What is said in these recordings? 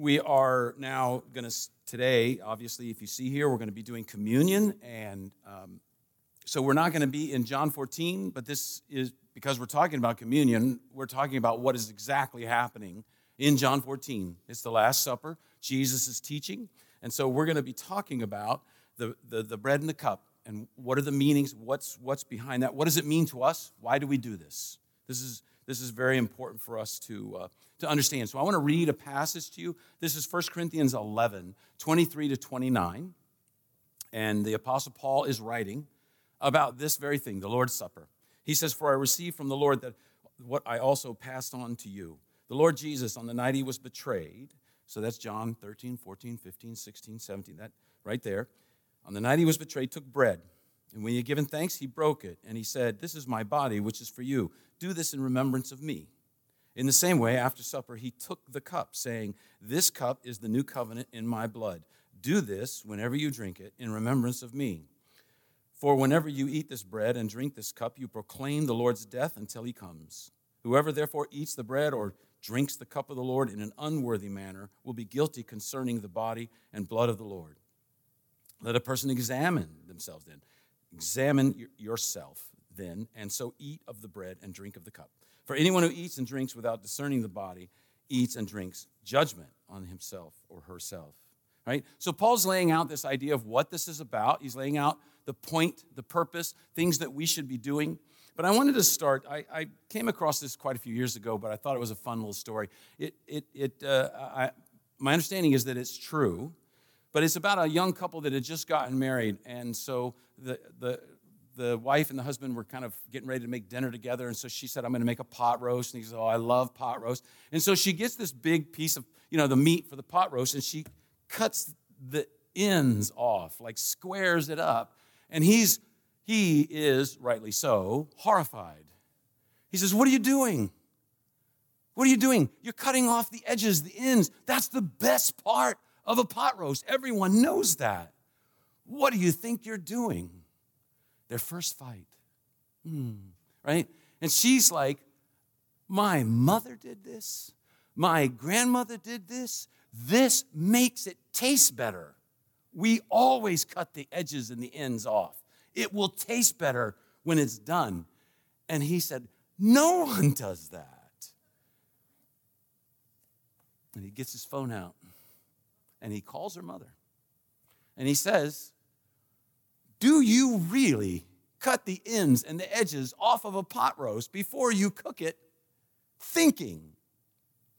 we are now going to, today, obviously, if you see here, we're going to be doing communion. And um, so we're not going to be in John 14, but this is because we're talking about communion, we're talking about what is exactly happening in John 14. It's the Last Supper, Jesus is teaching. And so we're going to be talking about the, the, the bread and the cup and what are the meanings, what's, what's behind that, what does it mean to us, why do we do this? This is, this is very important for us to, uh, to understand. So I want to read a passage to you. This is 1 Corinthians 11, 23 to 29. And the Apostle Paul is writing about this very thing, the Lord's Supper. He says, For I received from the Lord that what I also passed on to you. The Lord Jesus, on the night he was betrayed, so that's John 13, 14, 15, 16, 17, that right there. On the night he was betrayed, took bread. And when he had given thanks, he broke it. And he said, This is my body, which is for you. Do this in remembrance of me. In the same way, after supper, he took the cup, saying, This cup is the new covenant in my blood. Do this whenever you drink it in remembrance of me. For whenever you eat this bread and drink this cup, you proclaim the Lord's death until he comes. Whoever therefore eats the bread or drinks the cup of the Lord in an unworthy manner will be guilty concerning the body and blood of the Lord. Let a person examine themselves then. Examine yourself then, and so eat of the bread and drink of the cup. For anyone who eats and drinks without discerning the body eats and drinks judgment on himself or herself. Right? So Paul's laying out this idea of what this is about. He's laying out the point, the purpose, things that we should be doing. But I wanted to start. I, I, came across this quite a few years ago, but I thought it was a fun little story. It, it, it, uh, I, my understanding is that it's true, but it's about a young couple that had just gotten married. And so the, the, the wife and the husband were kind of getting ready to make dinner together. And so she said, I'm going to make a pot roast. And he said, Oh, I love pot roast. And so she gets this big piece of, you know, the meat for the pot roast, and she cuts the ends off, like squares it up. And he's, he is, rightly so, horrified. He says, What are you doing? What are you doing? You're cutting off the edges, the ends. That's the best part of a pot roast. Everyone knows that. What do you think you're doing? Their first fight. Hmm, right? And she's like, My mother did this. My grandmother did this. This makes it taste better. We always cut the edges and the ends off. It will taste better when it's done. And he said, No one does that. And he gets his phone out and he calls her mother. And he says, Do you really cut the ends and the edges off of a pot roast before you cook it, thinking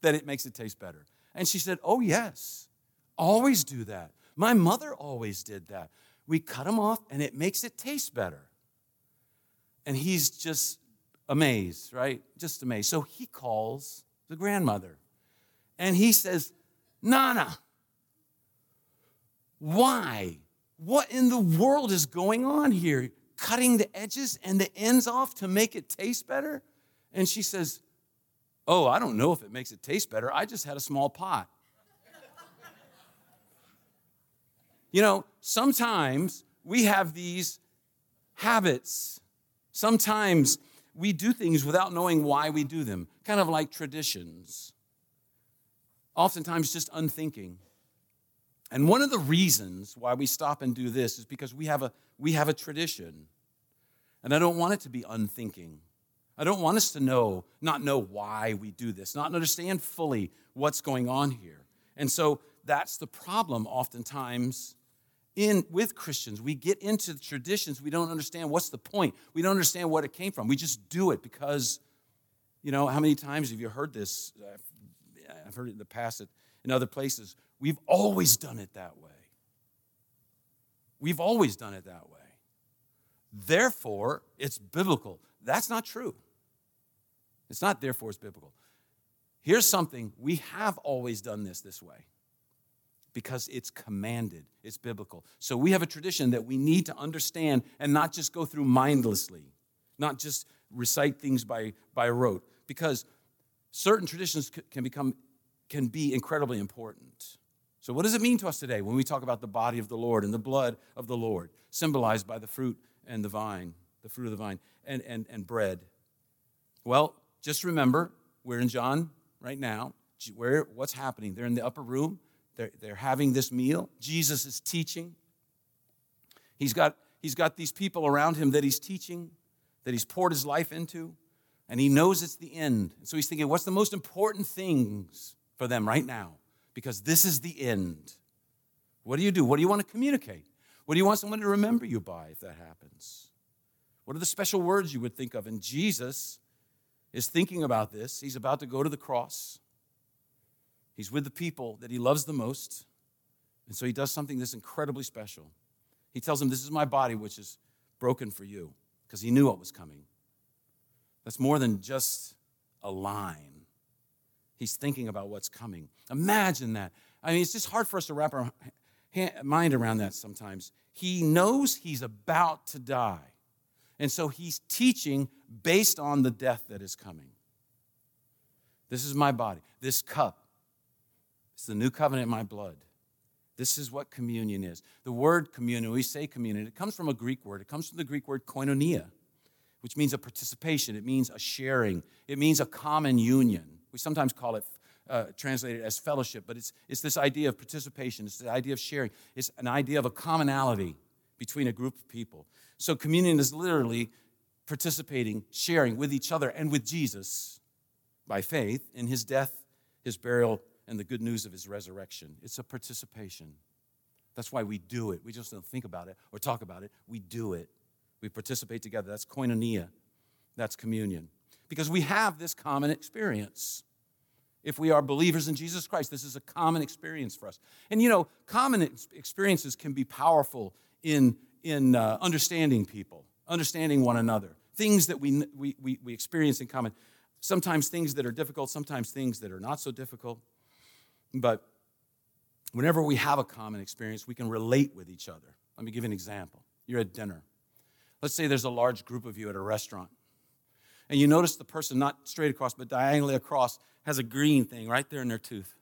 that it makes it taste better? And she said, Oh, yes, always do that. My mother always did that. We cut them off and it makes it taste better. And he's just amazed, right? Just amazed. So he calls the grandmother and he says, Nana, why? What in the world is going on here? Cutting the edges and the ends off to make it taste better? And she says, Oh, I don't know if it makes it taste better. I just had a small pot. you know, sometimes we have these habits. Sometimes we do things without knowing why we do them, kind of like traditions. Oftentimes, just unthinking. And one of the reasons why we stop and do this is because we have a, we have a tradition. And I don't want it to be unthinking. I don't want us to know, not know why we do this, not understand fully what's going on here. And so that's the problem oftentimes in with Christians. We get into traditions, we don't understand what's the point. We don't understand what it came from. We just do it because, you know, how many times have you heard this? I've heard it in the past in other places. We've always done it that way. We've always done it that way. Therefore, it's biblical. That's not true. It's not therefore it's biblical. Here's something we have always done this this way because it's commanded, it's biblical. So we have a tradition that we need to understand and not just go through mindlessly, not just recite things by, by rote, because certain traditions can become can be incredibly important. So, what does it mean to us today when we talk about the body of the Lord and the blood of the Lord, symbolized by the fruit and the vine, the fruit of the vine, and, and, and bread? Well, just remember, we're in John right now, where, what's happening? They're in the upper room, they're, they're having this meal. Jesus is teaching. He's got, he's got these people around him that he's teaching, that he's poured his life into, and he knows it's the end. So he's thinking, what's the most important things for them right now? Because this is the end. What do you do? What do you want to communicate? What do you want someone to remember you by if that happens? What are the special words you would think of? And Jesus is thinking about this. He's about to go to the cross. He's with the people that he loves the most. And so he does something that's incredibly special. He tells them, This is my body, which is broken for you, because he knew what was coming. That's more than just a line. He's thinking about what's coming. Imagine that. I mean, it's just hard for us to wrap our mind around that sometimes. He knows he's about to die. And so he's teaching based on the death that is coming. This is my body. This cup it's the new covenant in my blood. This is what communion is. The word communion, we say communion, it comes from a Greek word. It comes from the Greek word koinonia, which means a participation. It means a sharing. It means a common union. We sometimes call it uh, translated as fellowship, but it's, it's this idea of participation. It's the idea of sharing. It's an idea of a commonality between a group of people. So communion is literally participating, sharing with each other and with Jesus by faith in his death, his burial, and the good news of his resurrection. It's a participation. That's why we do it. We just don't think about it or talk about it. We do it. We participate together. That's koinonia. That's communion. Because we have this common experience. If we are believers in Jesus Christ, this is a common experience for us. And you know, common experiences can be powerful in, in uh, understanding people, understanding one another, things that we, we, we, we experience in common. Sometimes things that are difficult, sometimes things that are not so difficult. But whenever we have a common experience, we can relate with each other. Let me give you an example. You're at dinner. Let's say there's a large group of you at a restaurant, and you notice the person not straight across, but diagonally across has a green thing right there in their tooth.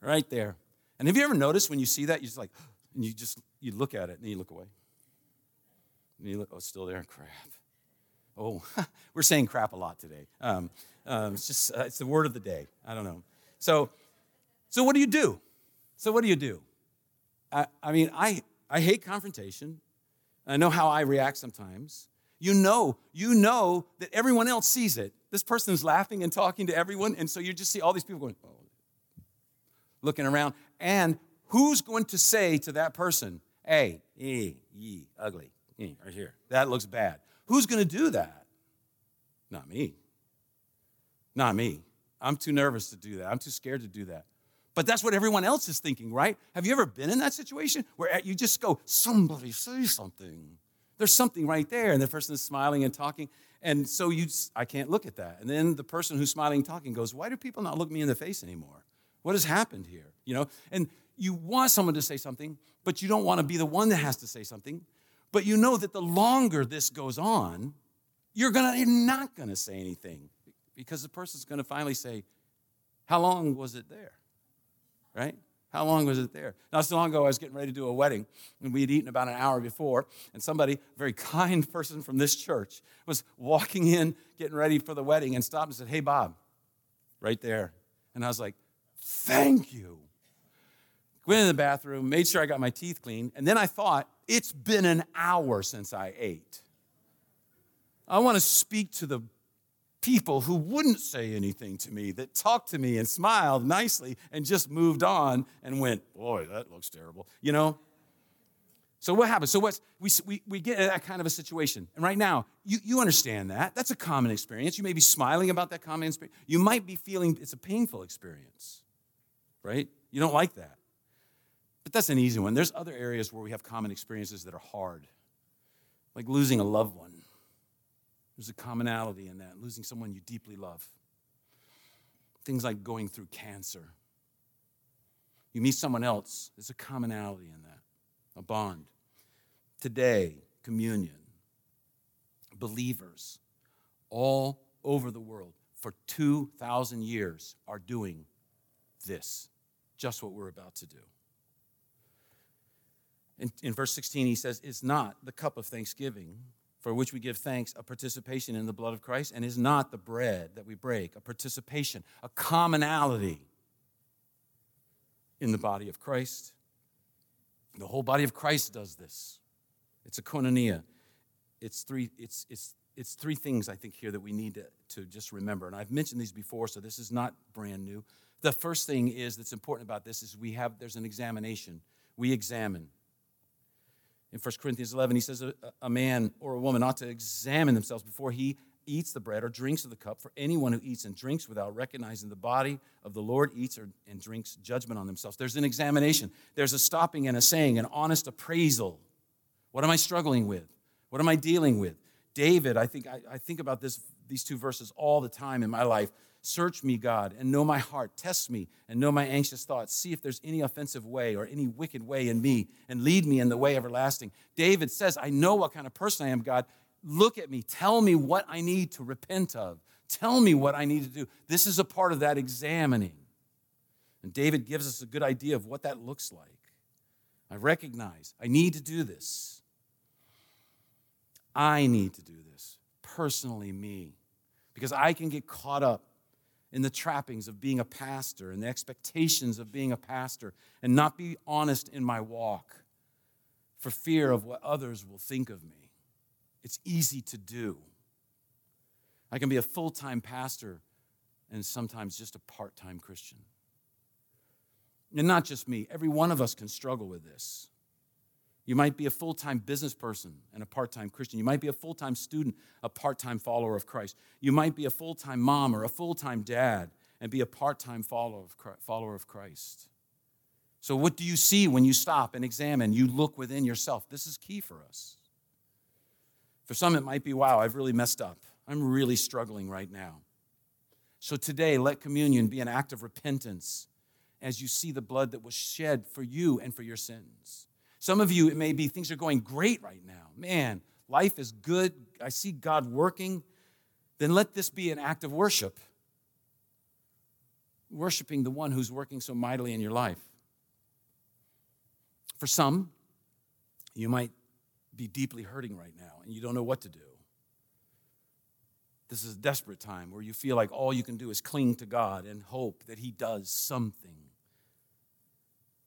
Right there. And have you ever noticed when you see that, you're just like, and you just you look at it and you look away. And you look, oh, it's still there. Crap. Oh, we're saying crap a lot today. Um, um, it's just uh, it's the word of the day. I don't know. So so, what do you do? So, what do you do? I, I mean, I, I hate confrontation. I know how I react sometimes. You know, you know that everyone else sees it. This person is laughing and talking to everyone, and so you just see all these people going, oh, looking around. And who's going to say to that person, hey, ee, ye, ugly, ee, right here, that looks bad? Who's going to do that? Not me. Not me. I'm too nervous to do that. I'm too scared to do that. But that's what everyone else is thinking, right? Have you ever been in that situation where eh, you just go, somebody say something? There's something right there, and the person is smiling and talking. And so you, I can't look at that. And then the person who's smiling and talking goes, Why do people not look me in the face anymore? What has happened here? You know, and you want someone to say something, but you don't want to be the one that has to say something. But you know that the longer this goes on, you're gonna you're not gonna say anything because the person's gonna finally say, How long was it there? right? How long was it there? Not so long ago, I was getting ready to do a wedding, and we had eaten about an hour before, and somebody, a very kind person from this church, was walking in, getting ready for the wedding, and stopped and said, Hey, Bob, right there. And I was like, Thank you. Went in the bathroom, made sure I got my teeth clean, and then I thought, It's been an hour since I ate. I want to speak to the people who wouldn't say anything to me, that talked to me and smiled nicely and just moved on and went, Boy, that looks terrible, you know? So what happens? So what's we, we, we get that kind of a situation. And right now, you, you understand that. That's a common experience. You may be smiling about that common experience. You might be feeling it's a painful experience, right? You don't like that. But that's an easy one. There's other areas where we have common experiences that are hard, like losing a loved one there's a commonality in that, losing someone you deeply love. Things like going through cancer. You meet someone else, there's a commonality in that, a bond. Today, communion. Believers all over the world for 2,000 years are doing this, just what we're about to do. In, in verse 16, he says, It's not the cup of thanksgiving for which we give thanks, a participation in the blood of Christ, and is not the bread that we break, a participation, a commonality in the body of Christ. The whole body of Christ does this. It's a koinonia. It's three, it's, it's, it's three things I think here that we need to, to just remember. And I've mentioned these before, so this is not brand new. The first thing is that's important about this is we have there's an examination. We examine. In 1 Corinthians 11, he says a, a man or a woman ought to examine themselves before he eats the bread or drinks of the cup. For anyone who eats and drinks without recognizing the body of the Lord eats or, and drinks judgment on themselves. There's an examination, there's a stopping and a saying, an honest appraisal. What am I struggling with? What am I dealing with? David, I think I, I think about this, these two verses all the time in my life. Search me, God, and know my heart. Test me and know my anxious thoughts. See if there's any offensive way or any wicked way in me, and lead me in the way everlasting. David says, I know what kind of person I am, God. Look at me. Tell me what I need to repent of. Tell me what I need to do. This is a part of that examining. And David gives us a good idea of what that looks like. I recognize I need to do this. I need to do this. Personally, me. Because I can get caught up in the trappings of being a pastor and the expectations of being a pastor and not be honest in my walk for fear of what others will think of me. It's easy to do. I can be a full time pastor and sometimes just a part time Christian. And not just me, every one of us can struggle with this. You might be a full time business person and a part time Christian. You might be a full time student, a part time follower of Christ. You might be a full time mom or a full time dad and be a part time follower of Christ. So, what do you see when you stop and examine? You look within yourself. This is key for us. For some, it might be wow, I've really messed up. I'm really struggling right now. So, today, let communion be an act of repentance as you see the blood that was shed for you and for your sins. Some of you, it may be things are going great right now. Man, life is good. I see God working. Then let this be an act of worship. Worshiping the one who's working so mightily in your life. For some, you might be deeply hurting right now and you don't know what to do. This is a desperate time where you feel like all you can do is cling to God and hope that He does something.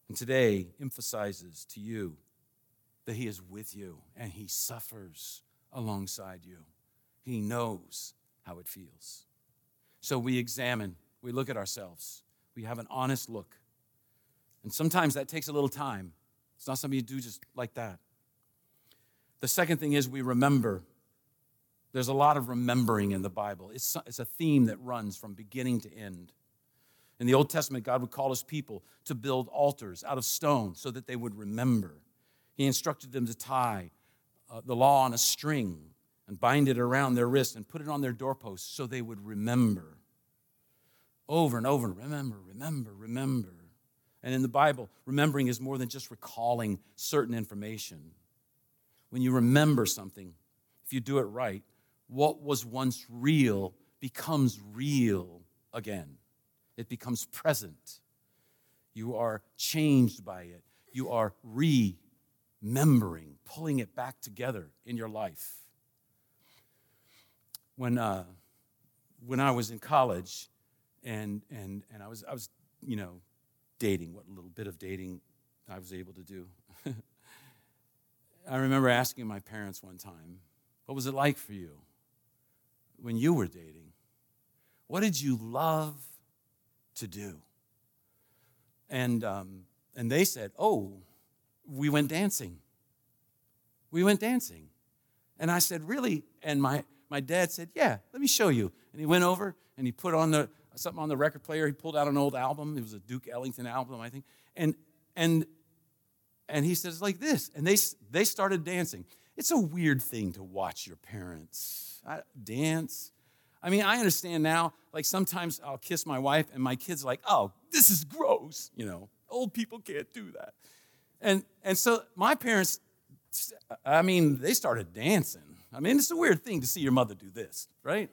And today emphasizes to you that He is with you and He suffers alongside you. He knows how it feels. So we examine, we look at ourselves, we have an honest look. And sometimes that takes a little time. It's not something you do just like that. The second thing is we remember. There's a lot of remembering in the Bible, it's, it's a theme that runs from beginning to end. In the Old Testament, God would call his people to build altars out of stone so that they would remember. He instructed them to tie uh, the law on a string and bind it around their wrist and put it on their doorposts so they would remember. Over and over, remember, remember, remember. And in the Bible, remembering is more than just recalling certain information. When you remember something, if you do it right, what was once real becomes real again it becomes present. You are changed by it. You are remembering, pulling it back together in your life. When, uh, when I was in college and, and, and I, was, I was, you know, dating, what little bit of dating I was able to do. I remember asking my parents one time, What was it like for you when you were dating? What did you love to do. And, um, and they said, Oh, we went dancing. We went dancing. And I said, Really? And my, my dad said, Yeah, let me show you. And he went over and he put on the something on the record player. He pulled out an old album. It was a Duke Ellington album, I think. And and and he says like this. And they they started dancing. It's a weird thing to watch your parents dance. I mean, I understand now, like sometimes I'll kiss my wife and my kids like, oh, this is gross. You know, old people can't do that. And, and so my parents, I mean, they started dancing. I mean, it's a weird thing to see your mother do this, right?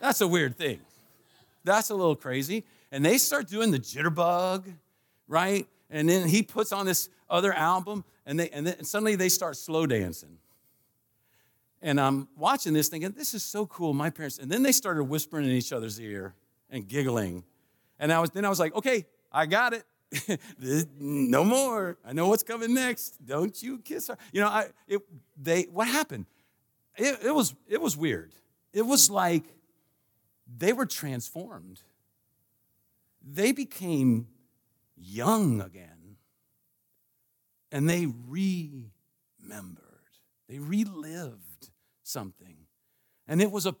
That's a weird thing. That's a little crazy. And they start doing the jitterbug, right? And then he puts on this other album, and, they, and then suddenly they start slow dancing. And I'm watching this thinking, this is so cool. My parents, and then they started whispering in each other's ear and giggling. And I was, then I was like, okay, I got it. no more. I know what's coming next. Don't you kiss her. You know, I, it, they, what happened? It, it was, it was weird. It was like they were transformed. They became young again. And they remembered. They relived something. And it was a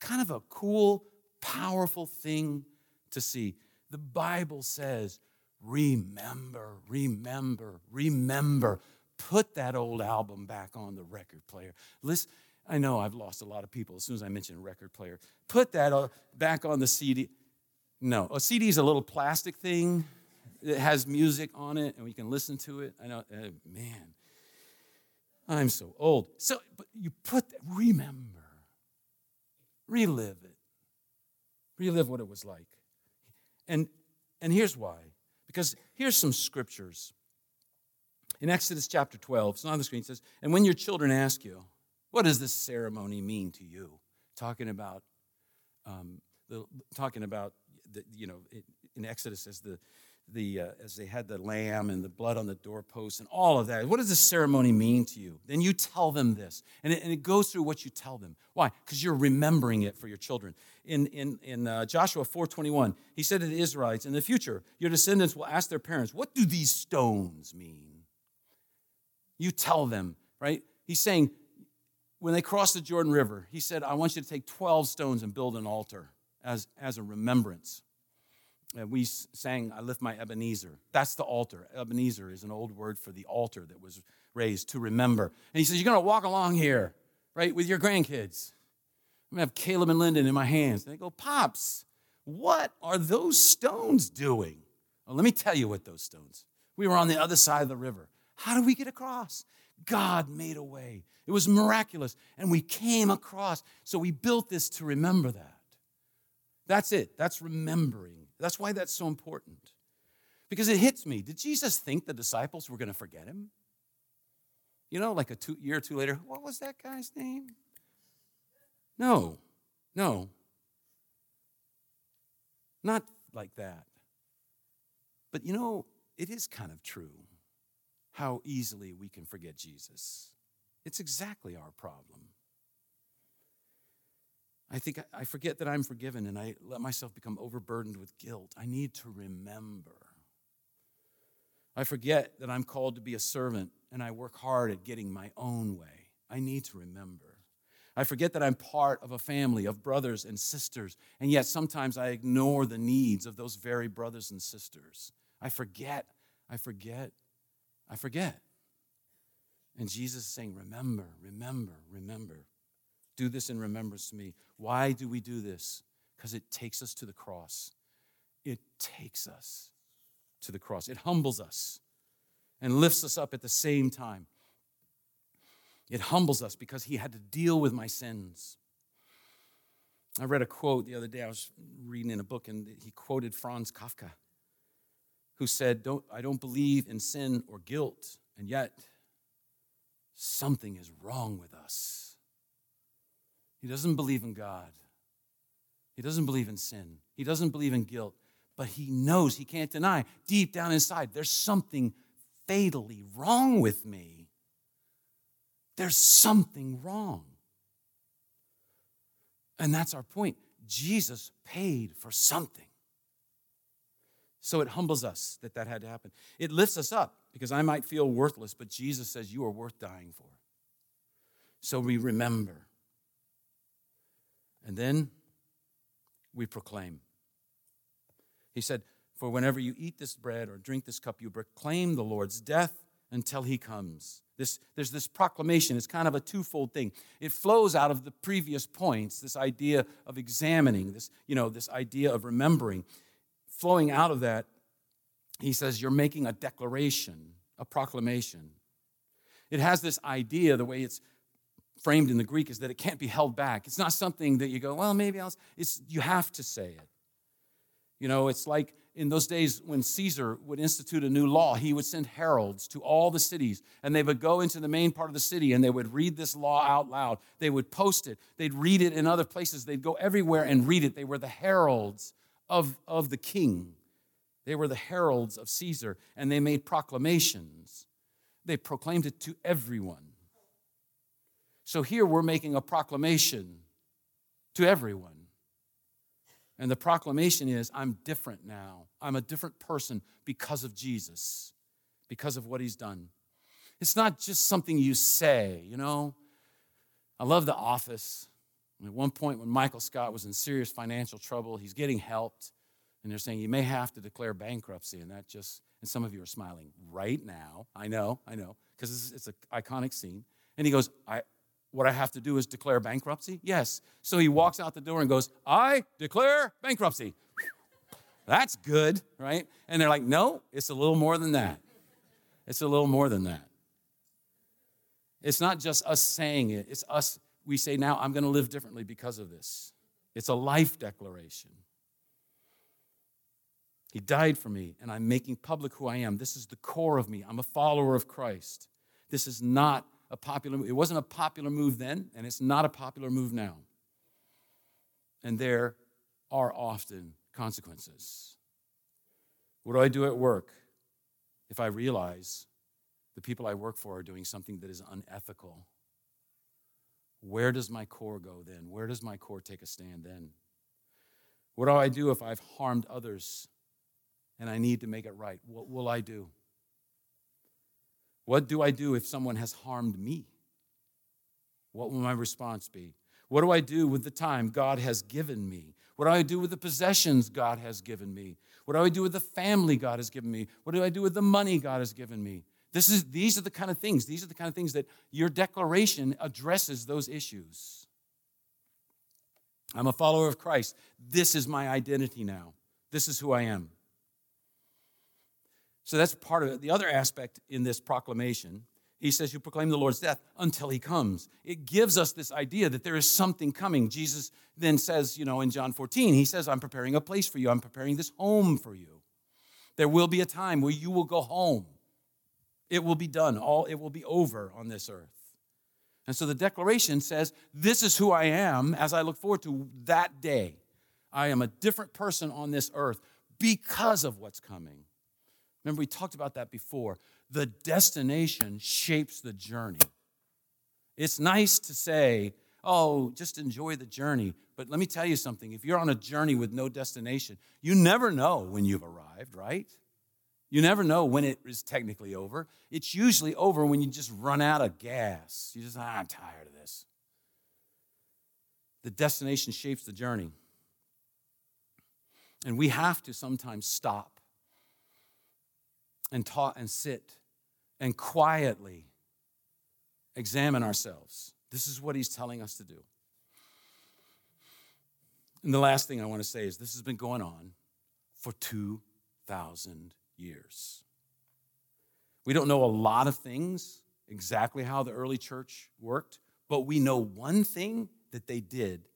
kind of a cool, powerful thing to see. The Bible says, remember, remember, remember. Put that old album back on the record player. Listen, I know I've lost a lot of people as soon as I mention record player. Put that back on the CD. No, a CD is a little plastic thing. It has music on it, and we can listen to it. I know, uh, man, I'm so old. So, but you put, remember, relive it, relive what it was like. And, and here's why. Because here's some scriptures. In Exodus chapter 12, it's on the screen, it says, And when your children ask you, what does this ceremony mean to you? Talking about, um, the, talking about, the, you know, in Exodus as the, the uh, as they had the lamb and the blood on the doorpost and all of that. What does this ceremony mean to you? Then you tell them this, and it, and it goes through what you tell them. Why? Because you're remembering it for your children. In in in uh, Joshua 4:21, he said to the Israelites, "In the future, your descendants will ask their parents, what do these stones mean?" You tell them, right? He's saying, when they crossed the Jordan River, he said, I want you to take 12 stones and build an altar as, as a remembrance. We sang, I lift my Ebenezer. That's the altar. Ebenezer is an old word for the altar that was raised to remember. And he says, You're going to walk along here, right, with your grandkids. I'm going to have Caleb and Lyndon in my hands. And they go, Pops, what are those stones doing? Well, let me tell you what those stones. We were on the other side of the river. How did we get across? God made a way. It was miraculous. And we came across. So we built this to remember that. That's it. That's remembering. That's why that's so important. Because it hits me. Did Jesus think the disciples were going to forget him? You know, like a two, year or two later, what was that guy's name? No, no. Not like that. But you know, it is kind of true how easily we can forget Jesus. It's exactly our problem. I think I forget that I'm forgiven and I let myself become overburdened with guilt. I need to remember. I forget that I'm called to be a servant and I work hard at getting my own way. I need to remember. I forget that I'm part of a family of brothers and sisters, and yet sometimes I ignore the needs of those very brothers and sisters. I forget, I forget, I forget. And Jesus is saying, Remember, remember, remember. Do this in remembrance to me. Why do we do this? Because it takes us to the cross. It takes us to the cross. It humbles us and lifts us up at the same time. It humbles us because he had to deal with my sins. I read a quote the other day. I was reading in a book, and he quoted Franz Kafka, who said, don't, I don't believe in sin or guilt, and yet something is wrong with us. He doesn't believe in God. He doesn't believe in sin. He doesn't believe in guilt. But he knows, he can't deny, deep down inside, there's something fatally wrong with me. There's something wrong. And that's our point. Jesus paid for something. So it humbles us that that had to happen. It lifts us up because I might feel worthless, but Jesus says you are worth dying for. So we remember. And then we proclaim. He said, For whenever you eat this bread or drink this cup, you proclaim the Lord's death until he comes. This, there's this proclamation. It's kind of a twofold thing. It flows out of the previous points, this idea of examining, this, you know, this idea of remembering. Flowing out of that, he says, You're making a declaration, a proclamation. It has this idea, the way it's framed in the Greek is that it can't be held back. It's not something that you go, well, maybe I'll. It's you have to say it. You know, it's like in those days when Caesar would institute a new law, he would send heralds to all the cities, and they would go into the main part of the city and they would read this law out loud. They would post it, they'd read it in other places, they'd go everywhere and read it. They were the heralds of, of the king, they were the heralds of Caesar, and they made proclamations. They proclaimed it to everyone. So here we're making a proclamation to everyone. And the proclamation is I'm different now. I'm a different person because of Jesus, because of what he's done. It's not just something you say, you know. I love The Office. At one point, when Michael Scott was in serious financial trouble, he's getting helped, and they're saying you may have to declare bankruptcy, and that just, and some of you are smiling right now. I know, I know, because it's, it's an iconic scene. And he goes, I, what I have to do is declare bankruptcy? Yes. So he walks out the door and goes, I declare bankruptcy. That's good, right? And they're like, no, it's a little more than that. It's a little more than that. It's not just us saying it, it's us, we say, now I'm going to live differently because of this. It's a life declaration. He died for me, and I'm making public who I am. This is the core of me. I'm a follower of Christ. This is not a popular it wasn't a popular move then and it's not a popular move now. And there are often consequences. What do i do at work if i realize the people i work for are doing something that is unethical? Where does my core go then? Where does my core take a stand then? What do i do if i've harmed others and i need to make it right? What will i do what do I do if someone has harmed me? What will my response be? What do I do with the time God has given me? What do I do with the possessions God has given me? What do I do with the family God has given me? What do I do with the money God has given me? This is, these are the kind of things, these are the kind of things that your declaration addresses those issues. I'm a follower of Christ. This is my identity now. This is who I am. So that's part of it. The other aspect in this proclamation, he says, You proclaim the Lord's death until he comes. It gives us this idea that there is something coming. Jesus then says, you know, in John 14, he says, I'm preparing a place for you, I'm preparing this home for you. There will be a time where you will go home. It will be done, all it will be over on this earth. And so the declaration says, This is who I am as I look forward to that day. I am a different person on this earth because of what's coming. Remember, we talked about that before. The destination shapes the journey. It's nice to say, oh, just enjoy the journey. But let me tell you something if you're on a journey with no destination, you never know when you've arrived, right? You never know when it is technically over. It's usually over when you just run out of gas. You just, ah, I'm tired of this. The destination shapes the journey. And we have to sometimes stop and taught and sit and quietly examine ourselves. This is what he's telling us to do. And the last thing I want to say is this has been going on for 2,000 years. We don't know a lot of things, exactly how the early church worked, but we know one thing that they did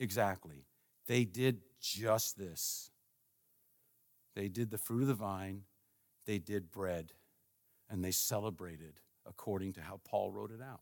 exactly. They did just this. They did the fruit of the vine they did bread and they celebrated according to how Paul wrote it out.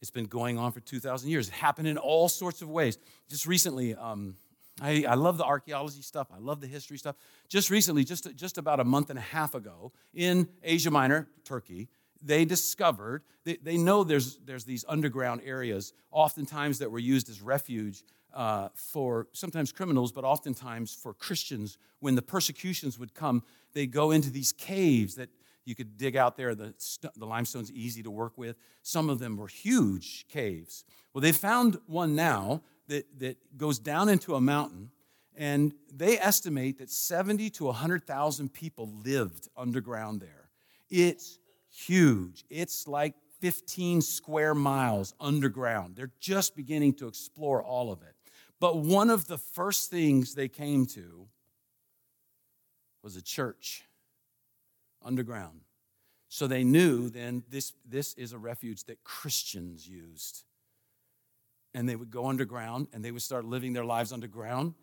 It's been going on for 2,000 years. It happened in all sorts of ways. Just recently, um, I, I, love the archaeology stuff. I love the history stuff. Just recently, just, just about a month and a half ago, in Asia Minor, Turkey, they discovered, they, they know there's, there's these underground areas, oftentimes that were used as refuge uh, for sometimes criminals, but oftentimes for Christians. When the persecutions would come, they'd go into these caves that you could dig out there. The, st- the limestone's easy to work with. Some of them were huge caves. Well, they found one now that, that goes down into a mountain, and they estimate that 70 to 100,000 people lived underground there. It's huge. It's like 15 square miles underground. They're just beginning to explore all of it. But one of the first things they came to was a church underground. So they knew then this, this is a refuge that Christians used. And they would go underground and they would start living their lives underground.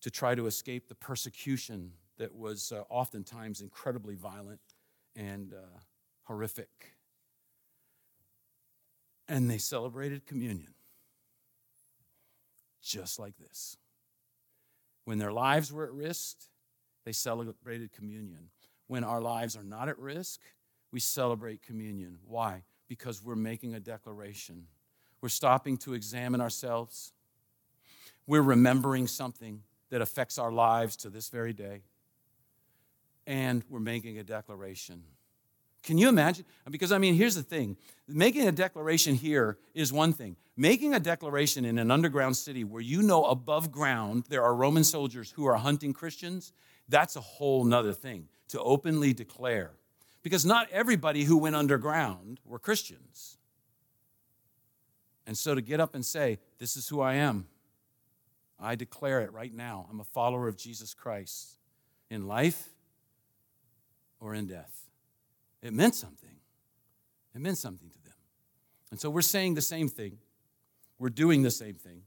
to try to escape the persecution that was uh, oftentimes incredibly violent and uh, horrific. And they celebrated communion just like this. When their lives were at risk, they celebrated communion. When our lives are not at risk, we celebrate communion. Why? Because we're making a declaration. We're stopping to examine ourselves. We're remembering something that affects our lives to this very day. And we're making a declaration. Can you imagine? Because, I mean, here's the thing making a declaration here is one thing. Making a declaration in an underground city where you know above ground there are Roman soldiers who are hunting Christians, that's a whole nother thing to openly declare. Because not everybody who went underground were Christians. And so to get up and say, This is who I am, I declare it right now. I'm a follower of Jesus Christ in life or in death. It meant something. It meant something to them. And so we're saying the same thing. We're doing the same thing.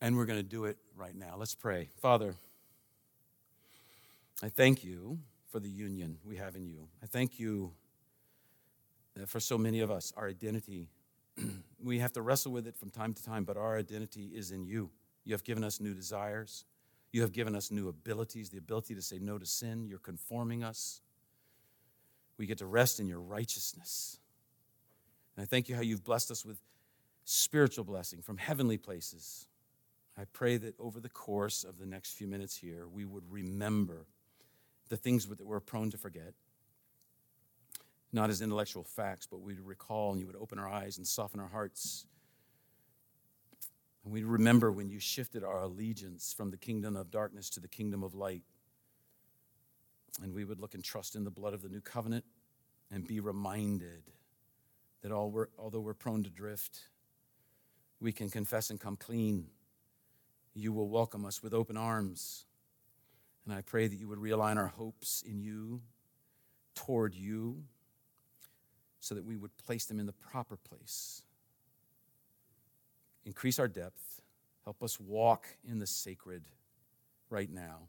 And we're going to do it right now. Let's pray. Father, I thank you for the union we have in you. I thank you for so many of us, our identity. we have to wrestle with it from time to time, but our identity is in you. You have given us new desires. You have given us new abilities, the ability to say no to sin. You're conforming us. We get to rest in your righteousness. And I thank you how you've blessed us with spiritual blessing from heavenly places. I pray that over the course of the next few minutes here, we would remember the things that we're prone to forget, not as intellectual facts, but we'd recall and you would open our eyes and soften our hearts and we remember when you shifted our allegiance from the kingdom of darkness to the kingdom of light. And we would look and trust in the blood of the new covenant and be reminded that all we're, although we're prone to drift, we can confess and come clean. You will welcome us with open arms. And I pray that you would realign our hopes in you, toward you, so that we would place them in the proper place increase our depth. Help us walk in the sacred right now.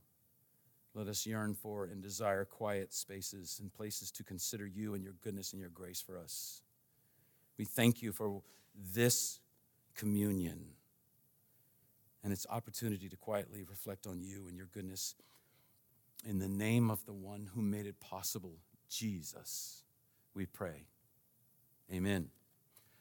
Let us yearn for and desire quiet spaces and places to consider you and your goodness and your grace for us. We thank you for this communion and its opportunity to quietly reflect on you and your goodness. In the name of the one who made it possible, Jesus, we pray. Amen.